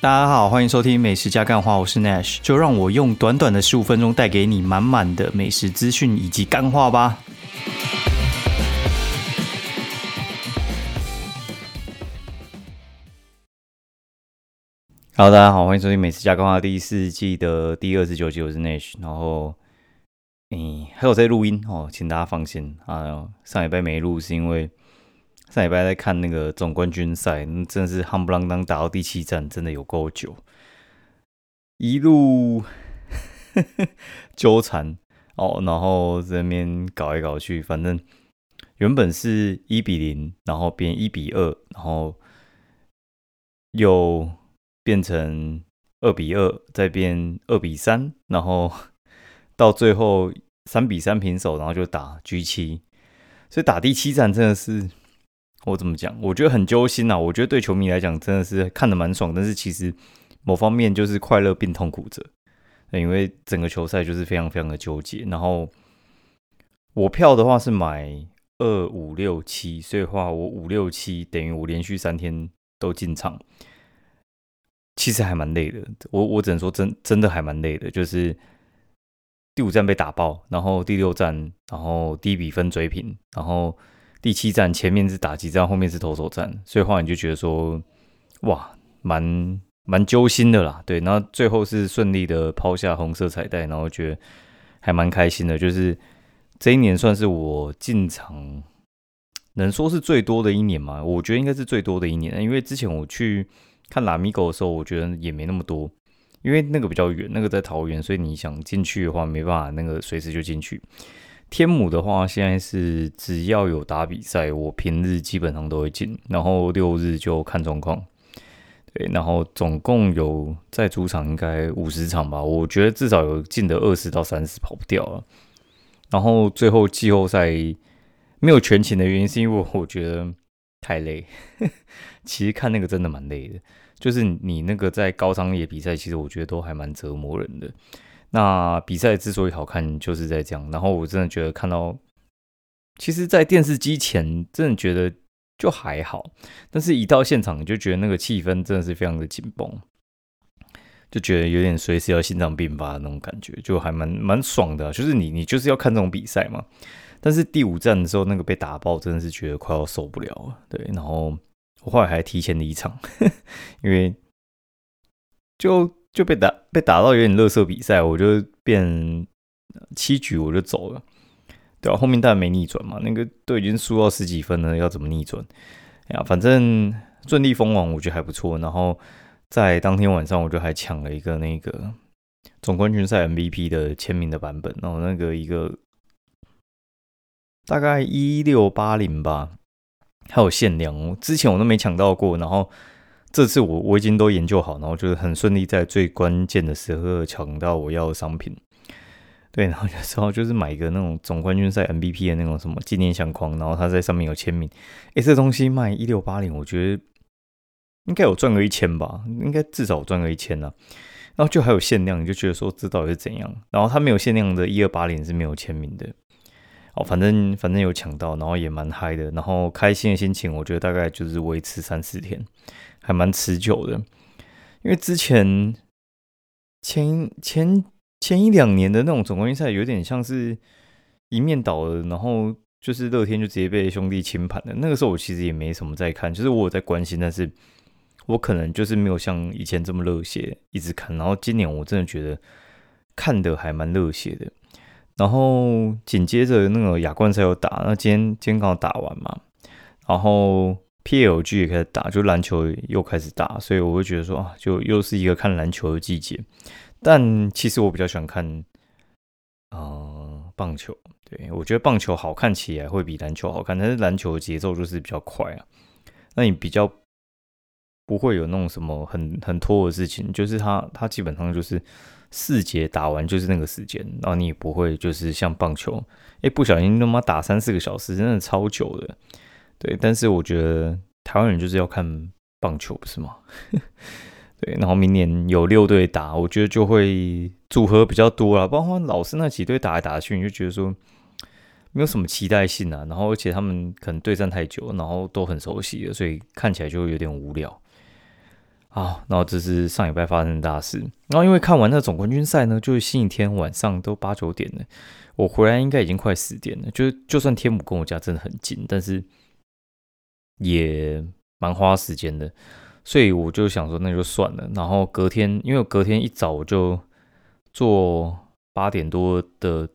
大家好，欢迎收听美食加干话，我是 Nash，就让我用短短的十五分钟带给你满满的美食资讯以及干话吧。Hello，大家好，欢迎收听美食加干话第四季的第二十九集，我是 Nash，然后，嗯，还有在录音哦，请大家放心啊，上礼拜没录是因为。上礼拜在看那个总冠军赛，真的是夯不啷当打到第七战，真的有够久，一路 纠缠哦，然后这边搞来搞去，反正原本是一比零，然后变一比二，然后又变成二比二，再变二比三，然后到最后三比三平手，然后就打 G 七，所以打第七战真的是。我怎么讲？我觉得很揪心呐！我觉得对球迷来讲真的是看的蛮爽，但是其实某方面就是快乐并痛苦着，因为整个球赛就是非常非常的纠结。然后我票的话是买二五六七，所以话我五六七等于我连续三天都进场，其实还蛮累的。我我只能说真真的还蛮累的，就是第五站被打爆，然后第六站，然后低比分追平，然后。第七站前面是打击战，后面是投手战，所以话你就觉得说，哇，蛮蛮揪心的啦。对，然后最后是顺利的抛下红色彩带，然后觉得还蛮开心的。就是这一年算是我进场能说是最多的一年嘛？我觉得应该是最多的一年，因为之前我去看拉米狗的时候，我觉得也没那么多，因为那个比较远，那个在桃园，所以你想进去的话，没办法，那个随时就进去。天母的话，现在是只要有打比赛，我平日基本上都会进，然后六日就看状况。对，然后总共有在主场应该五十场吧，我觉得至少有进的二十到三十跑不掉了。然后最后季后赛没有全勤的原因，是因为我觉得太累。其实看那个真的蛮累的，就是你那个在高商业比赛，其实我觉得都还蛮折磨人的。那比赛之所以好看，就是在这样。然后我真的觉得看到，其实，在电视机前真的觉得就还好，但是一到现场就觉得那个气氛真的是非常的紧绷，就觉得有点随时要心脏病发的那种感觉，就还蛮蛮爽的。就是你你就是要看这种比赛嘛。但是第五站的时候，那个被打爆，真的是觉得快要受不了了。对，然后我后来还提前离场，因为就。就被打被打到有点乐色比赛，我就变七局我就走了，对吧？后面当然没逆转嘛，那个都已经输到十几分了，要怎么逆转？哎呀，反正顺利封王，我觉得还不错。然后在当天晚上，我就还抢了一个那个总冠军赛 MVP 的签名的版本，然后那个一个大概一六八零吧，还有限量，之前我都没抢到过，然后。这次我我已经都研究好，然后就是很顺利，在最关键的时候抢到我要的商品。对，然后有时候就是买一个那种总冠军赛 MVP 的那种什么纪念相框，然后它在上面有签名。诶，这东西卖一六八零，我觉得应该有赚个一千吧，应该至少赚个一千呢。然后就还有限量，你就觉得说这到底是怎样？然后它没有限量的一二八零是没有签名的。哦，反正反正有抢到，然后也蛮嗨的，然后开心的心情，我觉得大概就是维持三四天。还蛮持久的，因为之前前前前一两年的那种总冠军赛，有点像是一面倒的，然后就是乐天就直接被兄弟清盘了。那个时候我其实也没什么在看，就是我有在关心，但是我可能就是没有像以前这么热血一直看。然后今年我真的觉得看的还蛮热血的。然后紧接着那个亚冠赛有打，那今天今天刚好打完嘛，然后。P.L.G 也开始打，就篮球又开始打，所以我会觉得说啊，就又是一个看篮球的季节。但其实我比较喜欢看，呃，棒球。对我觉得棒球好看起来会比篮球好看，但是篮球节奏就是比较快啊。那你比较不会有那种什么很很拖的事情，就是它它基本上就是四节打完就是那个时间，然后你也不会就是像棒球，哎，不小心他妈打三四个小时，真的超久的。对，但是我觉得台湾人就是要看棒球，不是吗？对，然后明年有六队打，我觉得就会组合比较多了。包括老是那几队打来打去，你就觉得说没有什么期待性啊。然后而且他们可能对战太久，然后都很熟悉了，所以看起来就有点无聊。啊，然后这是上礼拜发生的大事。然后因为看完那总冠军赛呢，就是星期天晚上都八九点了，我回来应该已经快十点了。就就算天母跟我家真的很近，但是也蛮花时间的，所以我就想说那就算了。然后隔天，因为隔天一早我就坐八点多的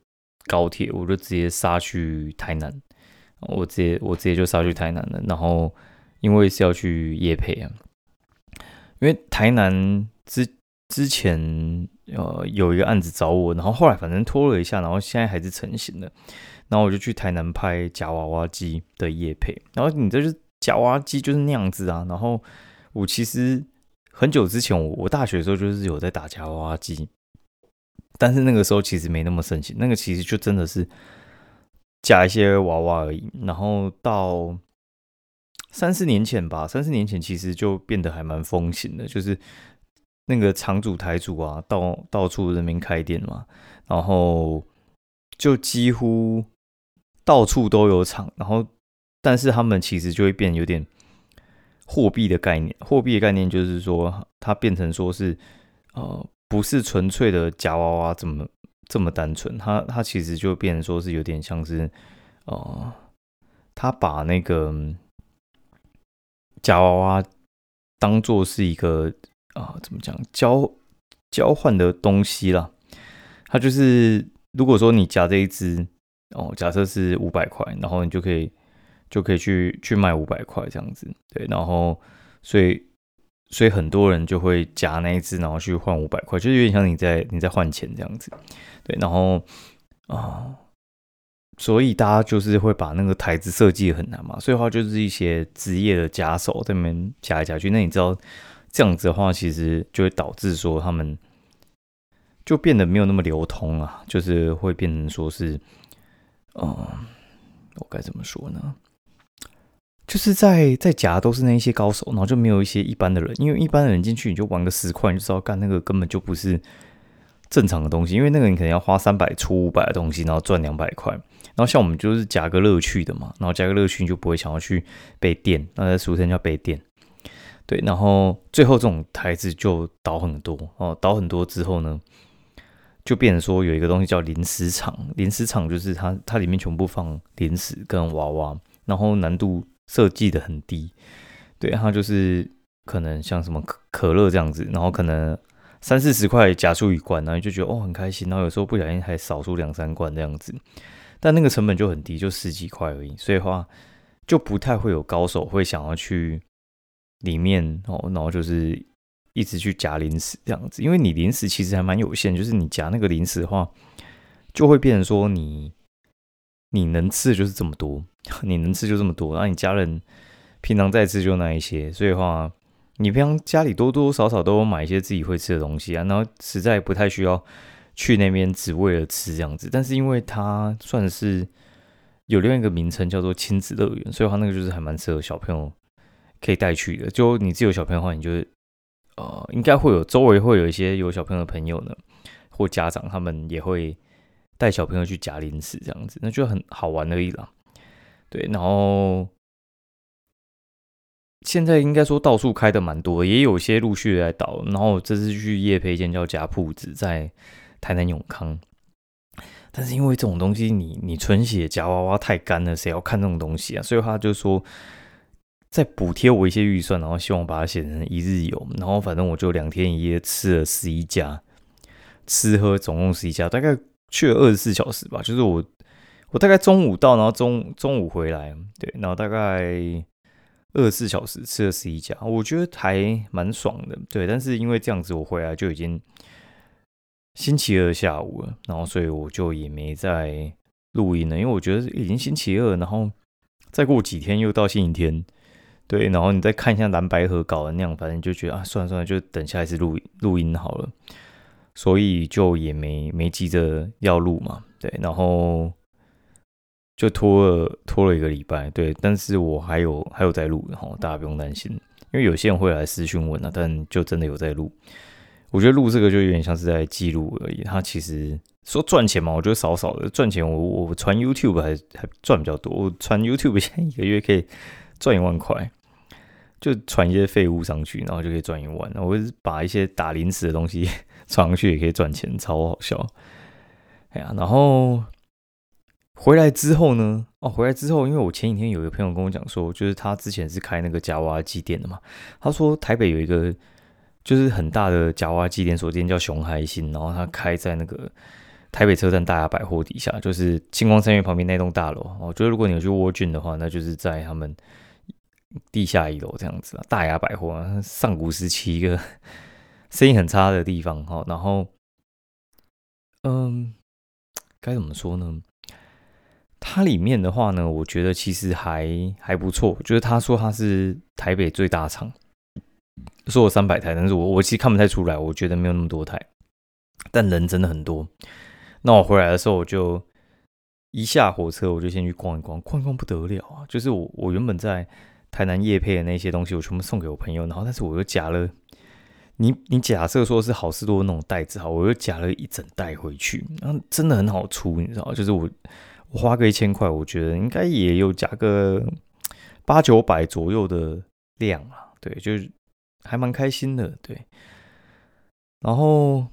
高铁，我就直接杀去台南。我直接我直接就杀去台南了。然后因为是要去夜配啊。因为台南之之前呃有一个案子找我，然后后来反正拖了一下，然后现在还是成型了，然后我就去台南拍夹娃娃机的夜配，然后你这就夹娃娃机就是那样子啊，然后我其实很久之前我我大学的时候就是有在打夹娃娃机，但是那个时候其实没那么盛行，那个其实就真的是夹一些娃娃而已，然后到。三四年前吧，三四年前其实就变得还蛮风行的，就是那个厂主台主啊，到到处人民开店嘛，然后就几乎到处都有厂，然后但是他们其实就会变有点货币的概念，货币的概念就是说它变成说是呃不是纯粹的夹娃娃这么这么单纯，它它其实就变成说是有点像是呃他把那个。夹娃娃当做是一个啊，怎么讲交交换的东西啦？它就是如果说你夹这一只哦，假设是五百块，然后你就可以就可以去去卖五百块这样子，对，然后所以所以很多人就会夹那一只，然后去换五百块，就是有点像你在你在换钱这样子，对，然后啊。所以大家就是会把那个台子设计很难嘛，所以的话就是一些职业的夹手在那边夹来夹去。那你知道这样子的话，其实就会导致说他们就变得没有那么流通啊，就是会变成说是，嗯，我该怎么说呢？就是在在夹都是那一些高手，然后就没有一些一般的人，因为一般的人进去你就玩个十块，你就知道干那个根本就不是正常的东西，因为那个你可能要花三百出五百的东西，然后赚两百块。然后像我们就是夹个乐趣的嘛，然后加个乐趣你就不会想要去被电，那在俗称叫被电。对，然后最后这种台子就倒很多哦，倒很多之后呢，就变成说有一个东西叫零食场，零食场就是它它里面全部放零食跟娃娃，然后难度设计的很低，对，它就是可能像什么可可乐这样子，然后可能三四十块夹出一罐，然后就觉得哦很开心，然后有时候不小心还少出两三罐这样子。但那个成本就很低，就十几块而已，所以话就不太会有高手会想要去里面哦，然后就是一直去夹零食这样子，因为你零食其实还蛮有限，就是你夹那个零食的话，就会变成说你你能吃的就是这么多，你能吃就这么多，然后你家人平常在吃就那一些，所以话你平常家里多多少少都买一些自己会吃的东西啊，然后实在不太需要。去那边只为了吃这样子，但是因为它算是有另外一个名称叫做亲子乐园，所以它那个就是还蛮适合小朋友可以带去的。就你自己有小朋友的话，你就呃应该会有周围会有一些有小朋友的朋友呢，或家长他们也会带小朋友去夹零食这样子，那就很好玩而已啦。对，然后现在应该说到处开的蛮多，也有些陆续在倒。然后这次去夜配间叫夹铺子在。台南永康，但是因为这种东西，你你纯血夹娃娃太干了，谁要看这种东西啊？所以他就说，再补贴我一些预算，然后希望把它写成一日游。然后反正我就两天一夜吃了十一家，吃喝总共十一家，大概去了二十四小时吧。就是我我大概中午到，然后中中午回来，对，然后大概二十四小时吃了十一家，我觉得还蛮爽的。对，但是因为这样子，我回来就已经。星期二下午了，然后所以我就也没再录音了，因为我觉得已经星期二，然后再过几天又到星期天，对，然后你再看一下蓝白河搞的那样，反正就觉得啊，算了算了，就等下一次录录音好了，所以就也没没急着要录嘛，对，然后就拖了拖了一个礼拜，对，但是我还有还有在录，然后大家不用担心，因为有些人会来私讯问啊，但就真的有在录。我觉得录这个就有点像是在记录而已。它其实说赚钱嘛，我觉得少少的赚钱。我我传 YouTube 还还赚比较多。我传 YouTube 现在一个月可以赚一万块，就传一些废物上去，然后就可以赚一万。我是把一些打零食的东西传上去，也可以赚钱，超好笑。哎呀，然后回来之后呢？哦，回来之后，因为我前几天有一个朋友跟我讲说，就是他之前是开那个夹娃娃机店的嘛。他说台北有一个就是很大的夹娃娃机连锁店叫熊海星，然后他开在那个台北车站大雅百货底下，就是星光三月旁边那栋大楼。我觉得如果你有去蜗郡的话，那就是在他们地下一楼这样子啊。大雅百货啊上古时期一个生意很差的地方哈。然后，嗯，该怎么说呢？它里面的话呢，我觉得其实还还不错。就是他说他是台北最大厂，说我三百台，但是我我其实看不太出来，我觉得没有那么多台，但人真的很多。那我回来的时候，我就一下火车，我就先去逛一逛，逛一逛不得了啊！就是我我原本在台南夜配的那些东西，我全部送给我朋友，然后但是我又夹了你你假设说是好事多那种袋子哈，我又夹了一整袋回去，然后真的很好出，你知道就是我。我花个一千块，我觉得应该也有加个八九百左右的量啊，对，就是还蛮开心的，对。然后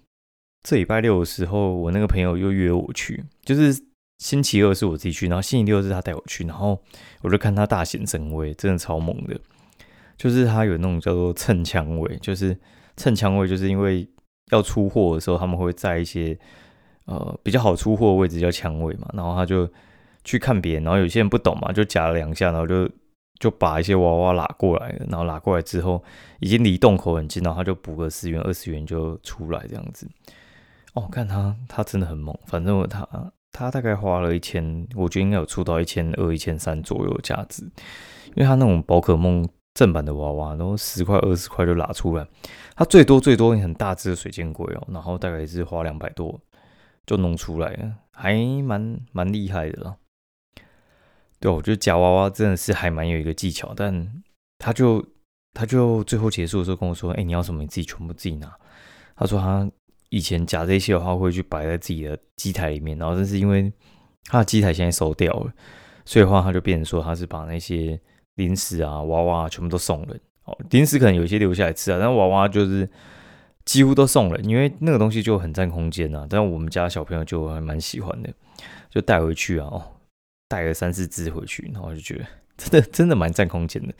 这礼拜六的时候，我那个朋友又约我去，就是星期二是我自己去，然后星期六是他带我去，然后我就看他大显神威，真的超猛的，就是他有那种叫做蹭枪位，就是蹭枪位，就是因为要出货的时候，他们会在一些。呃，比较好出货的位置叫枪位嘛，然后他就去看别人，然后有些人不懂嘛，就夹了两下，然后就就把一些娃娃拉过来了，然后拉过来之后，已经离洞口很近，然后他就补个十元二十元就出来这样子。哦，看他他真的很猛，反正他他大概花了一千，我觉得应该有出到一千二、一千三左右价值，因为他那种宝可梦正版的娃娃，然后十块二十块就拉出来，他最多最多很大只的水晶龟哦，然后大概是花两百多。就弄出来了，还蛮蛮厉害的啦。对，我觉得夹娃娃真的是还蛮有一个技巧，但他就他就最后结束的时候跟我说：“哎，你要什么你自己全部自己拿。”他说他以前夹这些的话会去摆在自己的机台里面，然后但是因为他的机台现在收掉了，所以的话他就变成说他是把那些零食啊、娃娃全部都送人。哦，零食可能有些留下来吃啊，但娃娃就是。几乎都送了，因为那个东西就很占空间呐。但我们家小朋友就还蛮喜欢的，就带回去啊，哦，带了三四只回去，然后就觉得 真的真的蛮占空间的。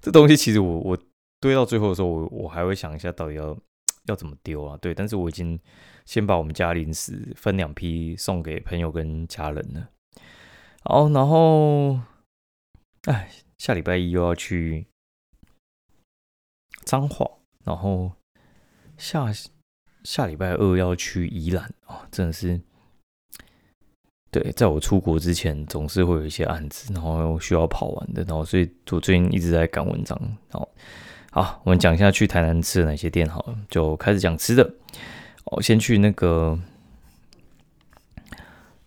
这东西其实我我堆到最后的时候，我我还会想一下到底要要怎么丢啊？对，但是我已经先把我们家零食分两批送给朋友跟家人了。好，然后哎，下礼拜一又要去彰化，然后。下下礼拜二要去宜兰啊，真的是对，在我出国之前，总是会有一些案子，然后需要跑完的，然后所以我最近一直在赶文章。好，好，我们讲一下去台南吃的哪些店好了，就开始讲吃的。哦，先去那个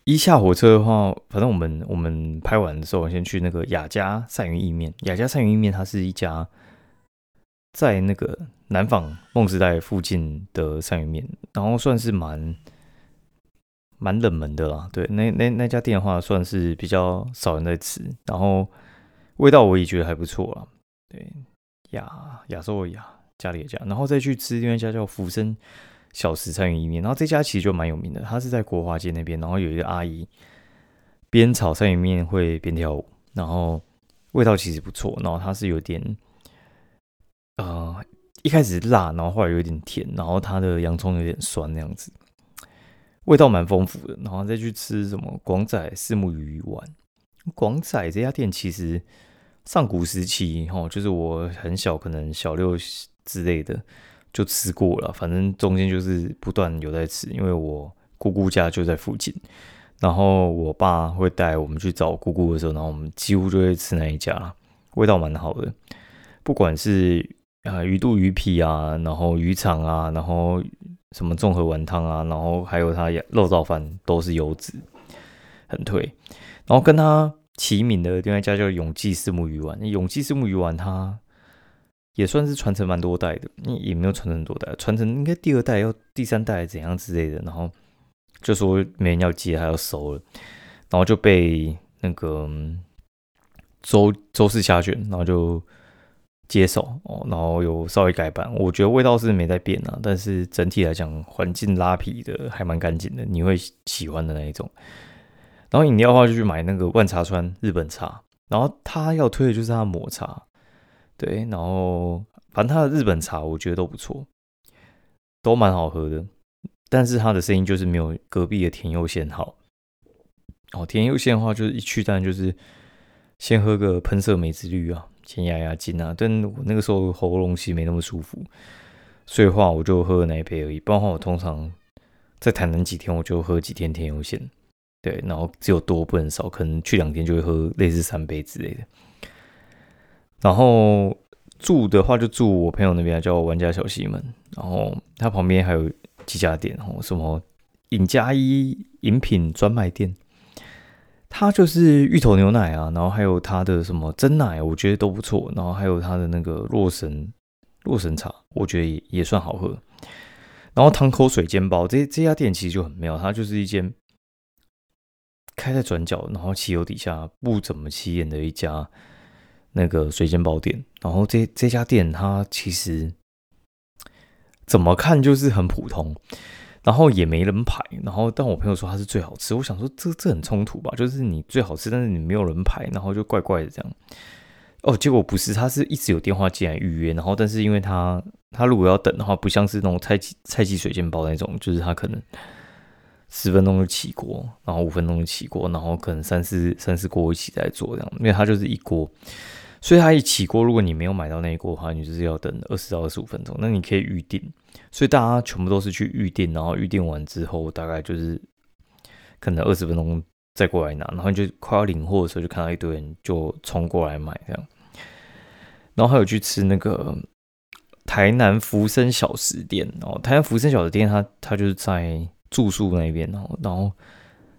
一下火车的话，反正我们我们拍完的时候，我先去那个雅家鳝鱼意面。雅家鳝鱼意面，它是一家。在那个南纺梦时代附近的鳝鱼面，然后算是蛮蛮冷门的啦。对，那那那家店的话，算是比较少人在吃，然后味道我也觉得还不错啦。对，亚亚洲亚家里的家，然后再去吃另外一家叫福生小食鳝鱼意面，然后这家其实就蛮有名的，它是在国华街那边，然后有一个阿姨边炒鳝鱼面会边跳舞，然后味道其实不错，然后它是有点。呃，一开始辣，然后后来有点甜，然后它的洋葱有点酸那样子，味道蛮丰富的。然后再去吃什么广仔四目鱼丸。广仔这家店其实上古时期哈，就是我很小，可能小六之类的就吃过了。反正中间就是不断有在吃，因为我姑姑家就在附近，然后我爸会带我们去找姑姑的时候，然后我们几乎就会吃那一家，味道蛮好的，不管是。啊，鱼肚、鱼皮啊，然后鱼肠啊，然后什么综合丸汤啊，然后还有它肉燥饭都是油脂，很推。然后跟它齐名的另外一家叫永记四目鱼丸，永记四目鱼丸它也算是传承蛮多代的，也没有传承多代，传承应该第二代要第三代怎样之类的。然后就说没人要接，还要收了，然后就被那个周周氏下卷，然后就。接手哦，然后有稍微改版，我觉得味道是没在变啊，但是整体来讲，环境拉皮的还蛮干净的，你会喜欢的那一种。然后饮料的话，就去买那个万茶川日本茶，然后他要推的就是他抹茶，对，然后反正他的日本茶我觉得都不错，都蛮好喝的，但是他的声音就是没有隔壁的甜柚线好。哦，甜柚线的话，就是一去单就是先喝个喷射梅子绿啊。先压压惊啊！但我那个时候喉咙其实没那么舒服，所以话我就喝那一杯而已。不然话，我通常在台南几天，我就喝几天甜油线。对，然后只有多不能少，可能去两天就会喝类似三杯之类的。然后住的话就住我朋友那边，叫玩家小西门。然后他旁边还有几家店，哦，什么尹加一饮品专卖店。它就是芋头牛奶啊，然后还有它的什么真奶，我觉得都不错。然后还有它的那个洛神洛神茶，我觉得也也算好喝。然后汤口水煎包，这这家店其实就很妙，它就是一间开在转角，然后汽油底下不怎么起眼的一家那个水煎包店。然后这这家店它其实怎么看就是很普通。然后也没人排，然后但我朋友说它是最好吃，我想说这这很冲突吧，就是你最好吃，但是你没有人排，然后就怪怪的这样。哦，结果不是，他是一直有电话进来预约，然后但是因为他他如果要等的话，不像是那种菜鸡菜鸡水煎包那种，就是他可能十分钟就起锅，然后五分钟就起锅，然后可能三四三四锅一起在做这样，因为他就是一锅。所以它一起锅，如果你没有买到那一锅的话，你就是要等二十到二十五分钟。那你可以预定，所以大家全部都是去预定，然后预定完之后，大概就是可能二十分钟再过来拿，然后就快要领货的时候，就看到一堆人就冲过来买这样。然后还有去吃那个台南福生小食店哦，台南福生小食店，它它就是在住宿那边哦，然后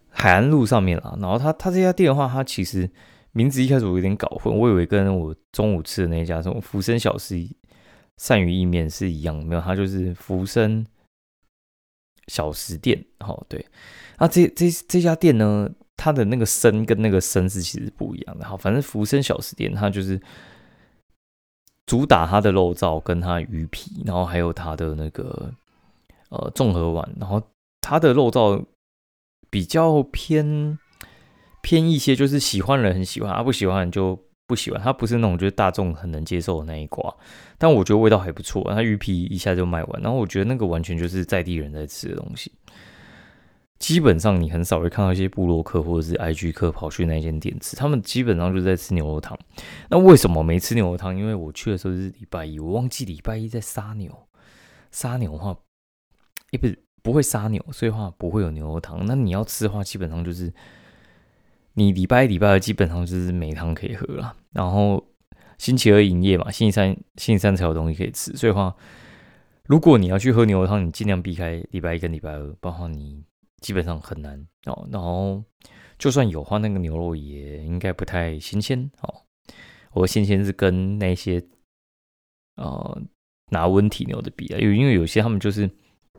海岸路上面啦。然后它它这家店的话，它其实。名字一开始我有点搞混，我以为跟我中午吃的那家什么福生小吃鳝鱼意面是一样，没有，它就是福生小食店。哦，对，那这这这家店呢，它的那个生跟那个生是其实不一样的。好，反正福生小食店它就是主打它的肉燥跟它鱼皮，然后还有它的那个呃综合碗，然后它的肉燥比较偏。偏一些，就是喜欢人很喜欢，啊不喜欢就不喜欢。它不是那种就是大众很能接受的那一挂，但我觉得味道还不错。它鱼皮一下就卖完，然后我觉得那个完全就是在地人在吃的东西。基本上你很少会看到一些部落客或者是 IG 客跑去那间店吃，他们基本上就是在吃牛肉汤。那为什么没吃牛肉汤？因为我去的时候是礼拜一，我忘记礼拜一在杀牛。杀牛的话，也不是不会杀牛，所以话不会有牛肉汤。那你要吃的话，基本上就是。你礼拜一、礼拜二基本上就是没汤可以喝了，然后星期二营业嘛，星期三、星期三才有东西可以吃。所以话，如果你要去喝牛肉汤，你尽量避开礼拜一跟礼拜二，不然你基本上很难哦。然后就算有话，那个牛肉也应该不太新鲜哦。我新鲜是跟那些呃拿温体牛的比啊，因为因为有些他们就是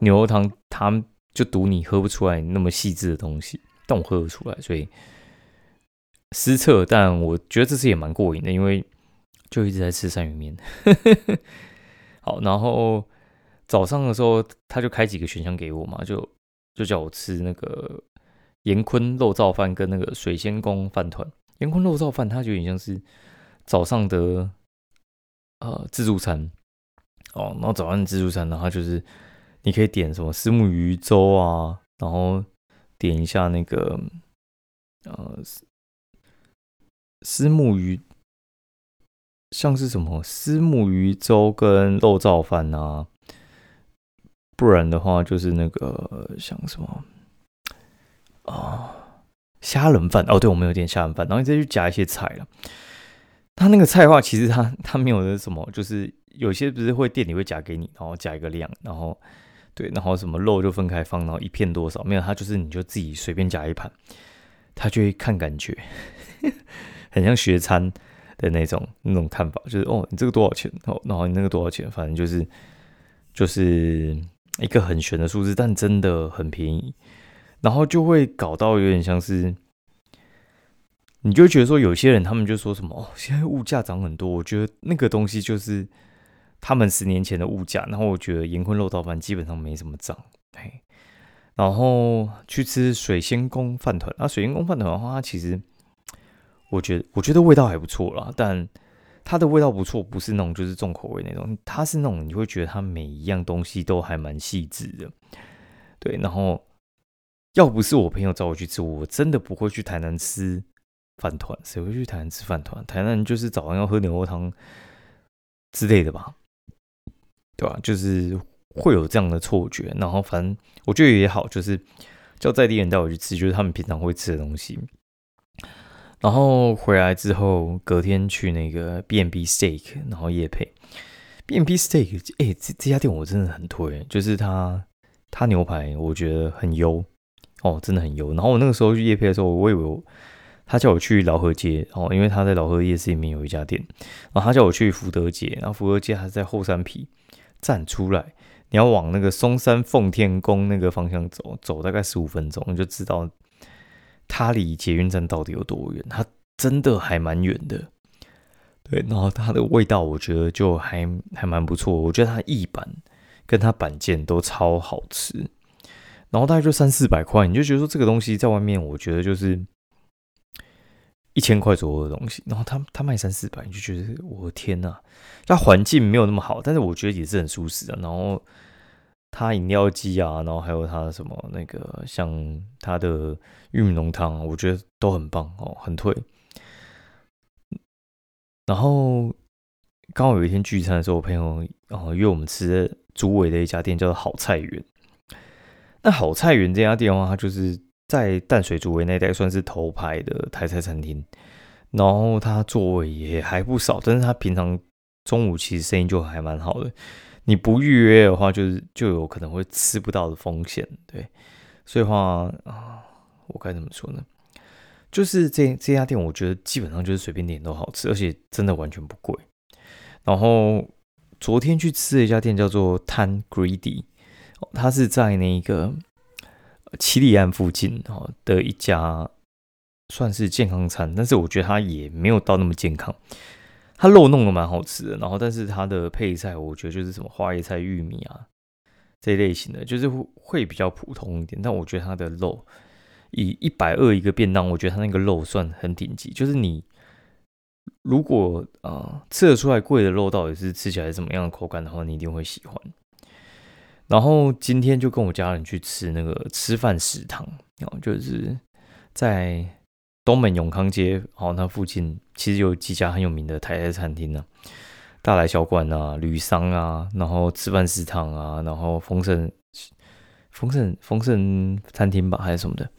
牛肉汤，他们就赌你喝不出来那么细致的东西，但我喝得出来，所以。失策，但我觉得这次也蛮过瘾的，因为就一直在吃鳝鱼面。好，然后早上的时候他就开几个选项给我嘛，就就叫我吃那个盐坤肉燥饭跟那个水仙宫饭团。盐坤肉燥饭它就有点像是早上的呃自助餐哦，然后早上自助餐的话就是你可以点什么丝木鱼粥啊，然后点一下那个呃。丝木鱼像是什么丝木鱼粥跟肉燥饭啊，不然的话就是那个像什么啊虾仁饭哦，对，我们有点虾仁饭，然后你再去加一些菜了。他那个菜的话，其实他他没有那什么，就是有些不是会店里会夹给你，然后加一个量，然后对，然后什么肉就分开放，然后一片多少没有，他就是你就自己随便夹一盘，他就会看感觉。很像学餐的那种那种看法，就是哦，你这个多少钱？哦，然后你那个多少钱？反正就是就是一个很悬的数字，但真的很便宜。然后就会搞到有点像是你就觉得说有些人他们就说什么哦，现在物价涨很多，我觉得那个东西就是他们十年前的物价，然后我觉得盐昆肉燥饭基本上没什么涨，嘿，然后去吃水仙宫饭团，啊，水仙宫饭团的话，它其实我觉得我觉得味道还不错啦，但它的味道不错，不是那种就是重口味那种，它是那种你会觉得它每一样东西都还蛮细致的，对，然后要不是我朋友找我去吃，我真的不会去台南吃。饭团，谁会去台南吃饭团？台南就是早上要喝牛肉汤之类的吧，对吧？就是会有这样的错觉。然后反正我觉得也好，就是叫在地人带我去吃，就是他们平常会吃的东西。然后回来之后，隔天去那个 B N B Steak，然后夜配 B N B Steak。哎，这这家店我真的很推，就是它它牛排我觉得很油哦，真的很油。然后我那个时候去夜配的时候，我以为。他叫我去老河街哦，因为他在老河夜市里面有一家店，然后他叫我去福德街，然后福德街还是在后山皮站出来，你要往那个松山奉天宫那个方向走，走大概十五分钟，你就知道它离捷运站到底有多远，它真的还蛮远的。对，然后它的味道我觉得就还还蛮不错，我觉得它翼板跟它板件都超好吃，然后大概就三四百块，你就觉得说这个东西在外面，我觉得就是。一千块左右的东西，然后他他卖三四百，你就觉得我的天呐！它环境没有那么好，但是我觉得也是很舒适的。然后它饮料机啊，然后还有它什么那个像它的玉米浓汤，我觉得都很棒哦，很推。然后刚好有一天聚餐的时候，我朋友哦约我们吃竹尾的一家店，叫做好菜园。那好菜园这家店的话，它就是。在淡水竹围那一带算是头牌的台菜餐厅，然后它座位也还不少，但是它平常中午其实生意就还蛮好的。你不预约的话，就是就有可能会吃不到的风险，对。所以话啊，我该怎么说呢？就是这这家店，我觉得基本上就是随便点都好吃，而且真的完全不贵。然后昨天去吃的一家店叫做 Tan Greedy，它是在那个。七里岸附近哦的一家算是健康餐，但是我觉得它也没有到那么健康。它肉弄的蛮好吃的，然后但是它的配菜我觉得就是什么花椰菜、玉米啊这一类型的，就是会比较普通一点。但我觉得它的肉以一百二一个便当，我觉得它那个肉算很顶级。就是你如果啊吃得出来贵的肉到底是吃起来什么样的口感的话，你一定会喜欢。然后今天就跟我家人去吃那个吃饭食堂，然后就是在东门永康街，哦，那附近其实有几家很有名的台菜餐厅呢，大来小馆啊、旅商啊，然后吃饭食堂啊，然后丰盛、丰盛、丰盛餐厅吧，还是什么的，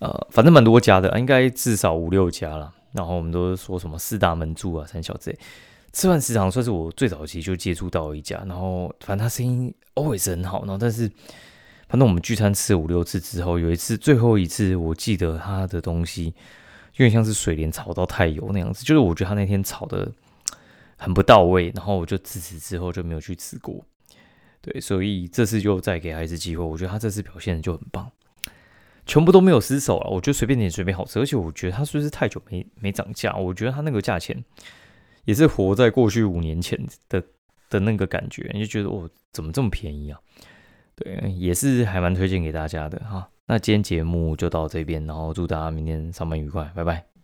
呃，反正蛮多家的，应该至少五六家了。然后我们都说什么四大门柱啊、三小之类。吃饭食堂算是我最早期就接触到一家，然后反正他生意 always 很好，然后但是反正我们聚餐吃五六次之后，有一次最后一次，我记得他的东西有点像是水莲炒到太油那样子，就是我觉得他那天炒的很不到位，然后我就自此之后就没有去吃过。对，所以这次就再给他一次机会，我觉得他这次表现的就很棒，全部都没有失手啊，我觉得随便点随便好吃，而且我觉得他是不是太久没没涨价，我觉得他那个价钱。也是活在过去五年前的的那个感觉，你就觉得哦，怎么这么便宜啊？对，也是还蛮推荐给大家的哈。那今天节目就到这边，然后祝大家明天上班愉快，拜拜。